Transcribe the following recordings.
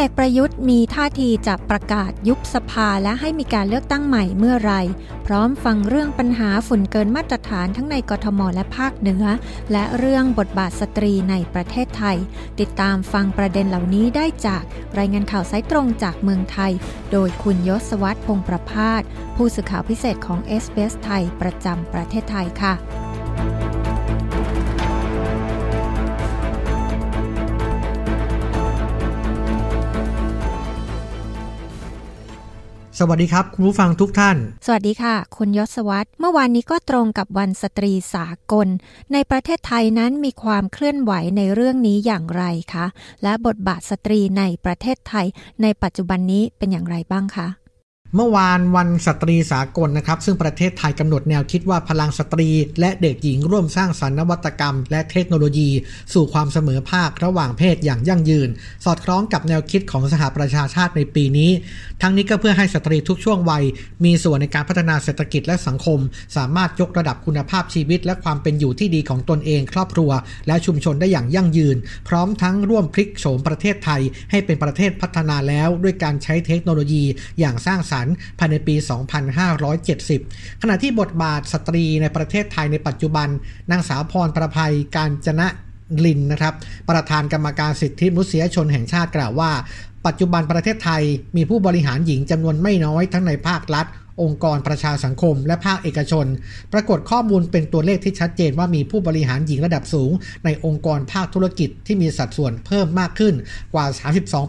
เอกประยุทธ์มีท่าทีจะประกาศยุบสภาและให้มีการเลือกตั้งใหม่เมื่อไร พร้อมฟังเรื่องปัญหาฝุ่นเกินมาตรฐานทั้งในกทมและภาคเหนือ และเรื่องบทบาทสตรีในประเทศไทย ติดตามฟังประเด็นเหล่านี้ได้จากรายงานข่าวสายตรงจากเมืองไทย โดยคุณยศวัตรพงประพาสผู้สื่อข่าวพิเศษของเอสเไทยประจำประเทศไทยค่ะ สวัสดีครับ คุณผู้ฟังทุกท่าน สวัสดีค่ะ คุณยศวัตรเมื่อวานนี้ก็ตรงกับวันสตรีสากล ในประเทศไทยนั้นมีความเคลื่อนไหวในเรื่องนี้อย่างไรคะ และบทบาทสตรีในประเทศไทย ในปัจจุบันนี้เป็นอย่างไรบ้างคะ เมื่อวานวันสตรีสากลนะครับ ซึ่งประเทศไทยกำหนดแนวคิดว่าพลังสตรี และเด็กหญิงร่วมสร้างสรรค์นวัตกรรม และเทคโนโลยี สู่ความเสมอภาคระหว่างเพศอย่างยั่งยืน สอดคล้องกับแนวคิดของสหประชาชาติในปีนี้ ทั้งนี้ก็เพื่อให้สตรีทุกช่วงวัย มีส่วนในการพัฒนาเศรษฐกิจและสังคม สามารถยกระดับคุณภาพชีวิต และความเป็นอยู่ที่ดีของตนเอง ครอบครัว และชุมชนได้อย่างยั่งยืน พร้อมทั้งร่วมพลิกโฉมประเทศไทย ให้เป็นประเทศพัฒนาแล้ว ด้วยการใช้เทคโนโลยี อย่างสร้างสรรค์ภายในปี 2570 ขณะที่บทบาทสตรีในประเทศไทยในปัจจุบัน นางสาวพรประภัยการจนะลินนะครับ ประธานกรรมการสิทธิมนุษยชนแห่งชาติกล่าวว่า ปัจจุบันประเทศไทยมีผู้บริหารหญิงจำนวนไม่น้อยทั้งในภาครัฐ องค์กรประชาสังคม และภาคเอกชน ปรากฏข้อมูลเป็นตัวเลขที่ชัดเจนว่ามีผู้บริหารหญิงระดับสูง ในองค์กรภาคธุรกิจที่มีสัดส่วนเพิ่มมากขึ้นกว่า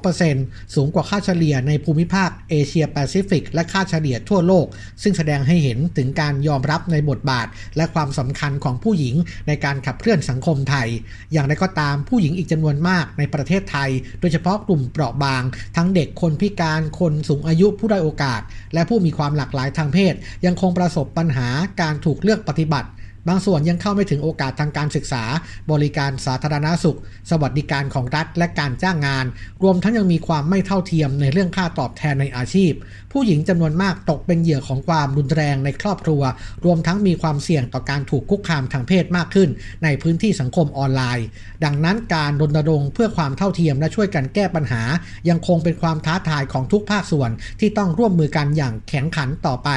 32%สูงกว่าค่าเฉลี่ยในภูมิภาคเอเชียแปซิฟิกและค่าเฉลี่ยทั่วโลก ซึ่งแสดงให้เห็นถึงการยอมรับในบทบาท และความสำคัญของผู้หญิงในการขับเคลื่อนสังคมไทย อย่างไรก็ตามผู้หญิงอีกจำนวนมากในประเทศไทย โดยเฉพาะกลุ่มเปราะบาง ทั้งเด็กคนพิการคนสูงอายุผู้ได้โอกาส และผู้มีความหลากหลายลายทางเพศ ยังคงประสบปัญหาการถูกเลือกปฏิบัติ บางส่วนยังเข้าไม่ถึงโอกาสทางการศึกษา บริการสาธารณาสุข สวัสดิการของรัฐและการจ้างงาน รวมทั้งยังมีความไม่เท่าเทียมในเรื่องค่าตอบแทนในอาชีพ ผู้หญิงจำนวนมากตกเป็นเหยื่อของความรุนแรงในครอบครัว รวมทั้งมีความเสี่ยงต่อการถูกคุกคามทางเพศมากขึ้น ในพื้นที่สังคมออนไลน์ ดังนั้นการรณรงค์เพื่อความเท่าเทียมและช่วยกันแก้ปัญหา ยังคงเป็นความท้าทายของทุกภาคส่วนที่ต้องร่วมมือกันอย่างแข็งขันต่อไป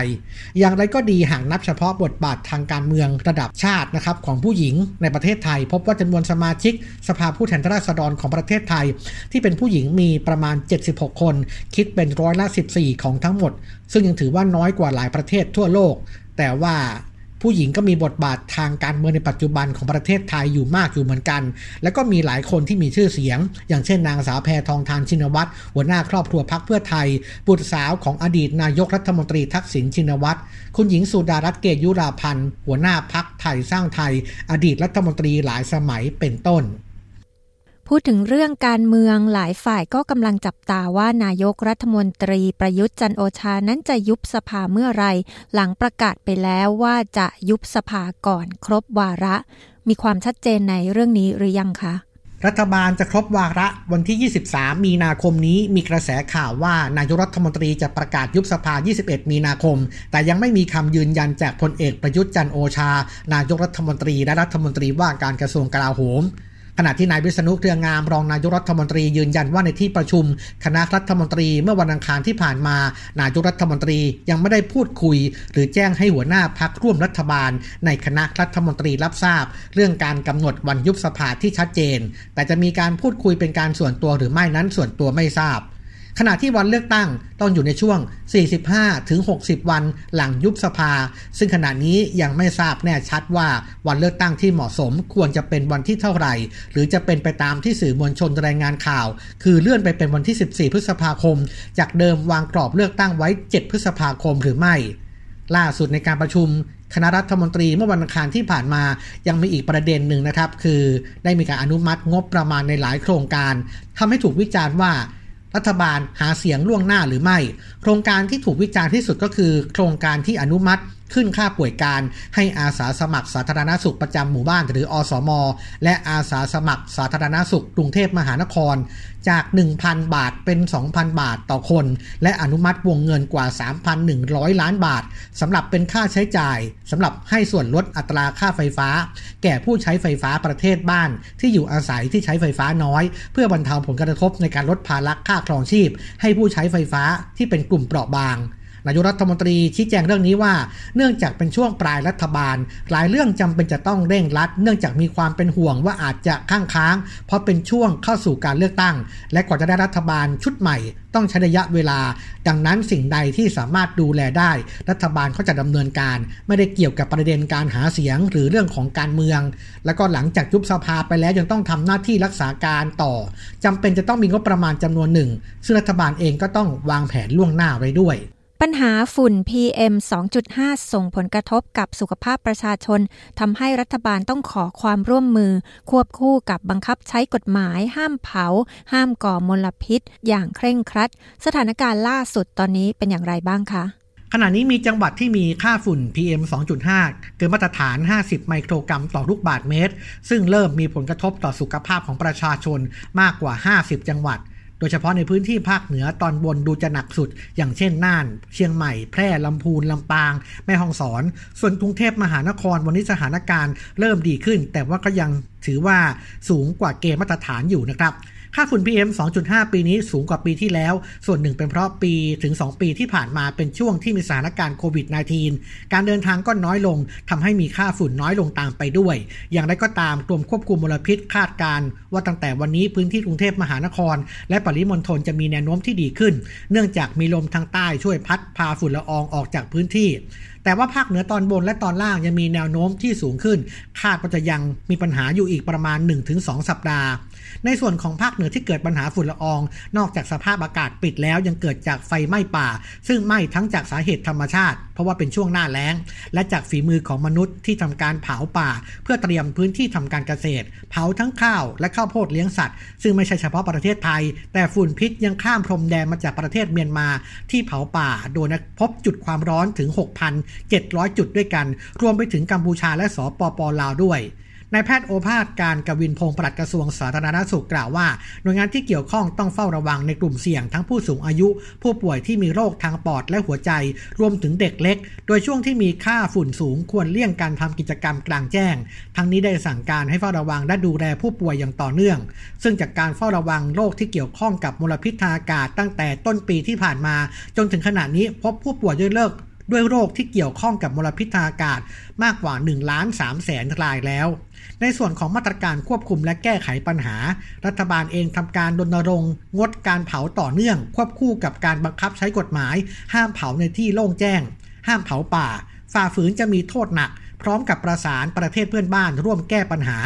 อย่างไรก็ดีหากนับเฉพาะบทบาททางการเมืองระดับชาตินะครับของผู้หญิงในประเทศไทย พบว่าจำนวนสมาชิกสภาผู้แทนราษฎรของประเทศไทย ที่เป็นผู้หญิงมีประมาณ 76 คน คิดเป็นร้อยละ 14 ของทั้งหมด ซึ่งยังถือว่าน้อยกว่าหลายประเทศทั่วโลก แต่ว่า ผู้หญิงก็มีบทบาททางการเมืองในปัจจุบันของประเทศไทยอยู่มากอยู่เหมือนกัน แล้วก็มีหลายคนที่มีชื่อเสียง อย่างเช่นนางสาวแพทองทานชินวัตรหัวหน้าครอบครัวพักเพื่อไทย บุตรสาวของอดีตนายกรัฐมนตรีทักษิณชินวัตรคุณหญิงสุดารัตน์เกยุราพันธ์หัวหน้าพักไทยสร้างไทย อดีตรัฐมนตรีหลายสมัยเป็นต้น พูดถึงเรื่องการเมืองหลายฝ่ายก็กำลังจับตาว่านายกรัฐมนตรีประยุทธ์จันโอชานั้นจะยุบสภาเมื่อไร หลังประกาศไปแล้วว่าจะยุบสภาก่อนครบวาระ มีความชัดเจนในเรื่องนี้หรือยังคะ รัฐบาลจะครบวาระวันที่ 23 มีนาคมนี้มีกระแสข่าวว่านายกรัฐมนตรีจะประกาศยุบสภา 21 มีนาคม แต่ยังไม่มีคำยืนยันจากพลเอกประยุทธ์จันโอชา นายกรัฐมนตรีและรัฐมนตรีว่าการกระทรวงกลาโหม ขณะที่นายวิษณุเครืองามรองนายกรัฐมนตรียืนยันว่าในที่ประชุม คณะรัฐมนตรีเมื่อวันอังคารที่ผ่านมา นายกรัฐมนตรียังไม่ได้พูดคุย หรือแจ้งให้หัวหน้าพักร่วมรัฐบาล ในคณะรัฐมนตรีรับทราบ เรื่องการกำหนดวันยุบสภาที่ชัดเจน แต่จะมีการพูดคุยเป็นการส่วนตัวหรือไม่นั้นส่วนตัวไม่ทราบ ขณะที่วันเลือกตั้งต้องอยู่ในช่วง 45ถึง60 วันหลังยุบสภา ซึ่งขณะนี้ยังไม่ทราบแน่ชัดว่าวันเลือกตั้งที่เหมาะสมควรจะเป็นวันที่เท่าไหร่ หรือจะเป็นไปตามที่สื่อมวลชนรายงานข่าว คือเลื่อนไปเป็นวันที่ 14 พฤษภาคม จากเดิมวางกรอบเลือกตั้งไว้ 7 พฤษภาคมหรือไม่ ล่าสุดในการประชุมคณะรัฐมนตรีเมื่อวันอังคารที่ผ่านมายังมีอีกประเด็นหนึ่งนะครับ คือได้มีการอนุมัติงบประมาณในหลายโครงการทำให้ถูกวิจารณ์ว่า รัฐบาลหาเสียงล่วงหน้าหรือไม่ โครงการที่ถูกวิจารณ์ที่สุดก็คือ โครงการที่อนุมัติ ขึ้นค่าป่วยการ ให้อาสาสมัครสาธารณสุขประจำหมู่บ้านหรืออสม และอาสาสมัครสาธารณสุขกรุงเทพมหานคร จาก 1,000 บาทเป็น 2,000 บาทต่อคน และอนุมัติวงเงินกว่า 3,100 ล้านบาทสำหรับเป็นค่าใช้จ่ายสำหรับให้ส่วนลดอัตราค่าไฟฟ้า แก่ผู้ใช้ไฟฟ้าประเทศบ้าน ที่อยู่อาศัยที่ใช้ไฟฟ้าน้อย เพื่อบรรเทาผลกระทบในการลดภาระค่าครองชีพ ให้ผู้ใช้ไฟฟ้าที่เป็นกลุ่มเปราะบาง นายกรัฐมนตรีชี้แจงเรื่องนี้ว่า เนื่องจากเป็นช่วงปลายรัฐบาล หลายเรื่องจำเป็นจะต้องเร่งรัด เนื่องจากมีความเป็นห่วงว่าอาจจะข้างค้าง เพราะเป็นช่วงเข้าสู่การเลือกตั้ง และกว่าจะได้รัฐบาลชุดใหม่ ต้องใช้ระยะเวลา ดังนั้นสิ่งใดที่สามารถดูแลได้ รัฐบาลก็จะดำเนินการ ไม่ได้เกี่ยวกับประเด็นการหาเสียงหรือเรื่องของการเมือง แล้วก็หลังจากยุบสภาไปแล้วยังต้องทำหน้าที่รักษาการต่อจำเป็นจะต้องมีงบประมาณจำนวนหนึ่งซึ่งรัฐบาลเองก็ต้องวางแผนล่วงหน้าไว้ด้วย ปัญหาฝุ่น PM 2.5 ส่งผลกระทบกับสุขภาพประชาชนทำให้รัฐบาลต้องขอความร่วมมือ ควบคู่กับบังคับใช้กฎหมาย ห้ามเผา ห้ามก่อมลพิษ อย่างเคร่งครัด สถานการณ์ล่าสุดตอนนี้เป็นอย่างไรบ้างคะขณะนี้มีจังหวัดที่มีค่าฝุ่น PM 2.5 เกินมาตรฐาน 50 ไมโครกรัมต่อลูกบาทเมตร ซึ่งเริ่มมีผลกระทบต่อสุขภาพของประชาชนมากกว่า 50 จังหวัด ดยเฉพาะในพื้นที่ภาคเหนือตอนบนดูจะหนักสุด อย่างเช่นน่าน เชียงใหม่ แพร่ลำพูนลำปาง แม่ฮ่องสอน ส่วนกรุงเทพมหานครวันนี้สถานการณ์เริ่มดีขึ้น แต่ว่าก็ยัง ถือว่าสูงกว่าเกณฑ์มาตรฐานอยู่นะครับ ค่าฝุ่น PM 2.5 ปีนี้สูงกว่าปีที่แล้ว ส่วนหนึ่งเป็นเพราะปีถึง 2 ปีที่ผ่านมาเป็นช่วงที่มีสถานการณ์โควิด -19 การเดินทางก็น้อยลงทำให้มีค่าฝุ่นน้อยลงตามไปด้วย อย่างไรก็ตามกรมควบคุมมลพิษคาดการว่าตั้งแต่วันนี้พื้นที่กรุงเทพมหานคร และปริมณฑลจะมีแนวโน้มที่ดีขึ้น เนื่องจากมีลมทางใต้ช่วยพัดพาฝุ่นละอองออกจากพื้นที่ แต่ว่าภาคเหนือตอนบนและตอนล่างยังมีแนวโน้มที่สูงขึ้น คาดว่าจะยังมีปัญหาอยู่อีกประมาณ 1-2 สัปดาห์ ในส่วนของภาคเหนือที่เกิดปัญหาฝุ่นละออง นอกจากสภาพอากาศปิดแล้วยังเกิดจากไฟไหม้ป่า ซึ่งไหม้ทั้งจากสาเหตุธรรมชาติ เพราะว่าเป็นช่วงหน้าแล้ง และจากฝีมือของมนุษย์ที่ทำการเผาป่า เพื่อเตรียมพื้นที่ทำการเกษตร เผาทั้งข้าวและข้าวโพดเลี้ยงสัตว์ ซึ่งไม่ใช่เฉพาะประเทศไทย แต่ฝุ่นพิษยังข้ามพรมแดนมาจากประเทศเมียนมาที่เผาป่า โดยพบจุดความร้อนถึง 6,700 จุดด้วยกัน รวมไปถึงกัมพูชาและสปปลาวด้วย นายแพทย์โอภาสการกวินพงศ์ปลัดกระทรวงสาธารณสุขกล่าวว่า หน่วยงานที่เกี่ยวข้องต้องเฝ้าระวังในกลุ่มเสี่ยงทั้งผู้สูงอายุ ผู้ป่วยที่มีโรคทางปอดและหัวใจ รวมถึงเด็กเล็ก โดยช่วงที่มีค่าฝุ่นสูงควรเลี่ยงการทำกิจกรรมกลางแจ้ง ทั้งนี้ได้สั่งการให้เฝ้าระวังและดูแลผู้ป่วยอย่างต่อเนื่อง ซึ่งจากการเฝ้าระวังโรคที่เกี่ยวข้องกับมลพิษทางอากาศตั้งแต่ต้นปีที่ผ่านมา จนถึงขณะนี้พบผู้ป่วยด้วยเลิกด้วยโรคที่เกี่ยวข้องกับมลพิษทางอากาศมากกว่า1ล้าน3แสนรายแล้ว ในส่วนของมาตรการควบคุมและแก้ไขปัญหา รัฐบาลเองทำการรณรงค์ งดการเผาต่อเนื่อง ควบคู่กับการบังคับใช้กฎหมาย ห้ามเผาในที่โล่งแจ้ง ห้ามเผาป่า ฝ่าฝืนจะมีโทษหนัก พร้อมกับประสานประเทศเพื่อนบ้านร่วมแก้ปัญหา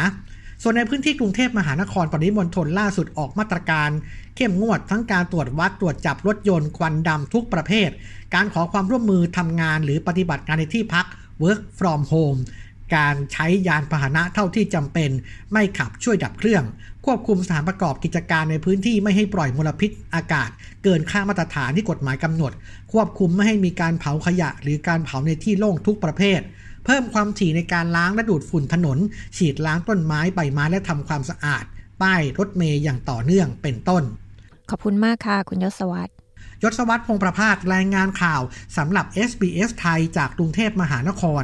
ส่วนในพื้นที่กรุงเทพมหานครปริมณฑลล่าสุดออกมาตรการ เข้มงวดทั้งการตรวจวัดตรวจจับรถยนต์ควันดำทุกประเภท การขอความร่วมมือทำงานหรือปฏิบัติงานในที่พัก work from home การใช้ยานพาหนะเท่าที่จำเป็น ไม่ขับช่วยดับเครื่อง ควบคุมสถานประกอบกิจการในพื้นที่ไม่ให้ปล่อยมลพิษอากาศ เกินค่ามาตรฐานที่กฎหมายกำหนด ควบคุมไม่ให้มีการเผาขยะ หรือการเผาในที่โล่งทุกประเภท เพิ่มความถี่ในการล้างและดูดฝุ่นถนน ฉีดล้างต้นไม้ใบไม้และทำความสะอาด ป้ายรถเมย์อย่างต่อเนื่องเป็นต้น ขอบคุณมากค่ะ คุณยศวัตรยศวัตรพงประพาสรายงานข่าวสำหรับ SBS ไทยจากกรุงเทพมหานคร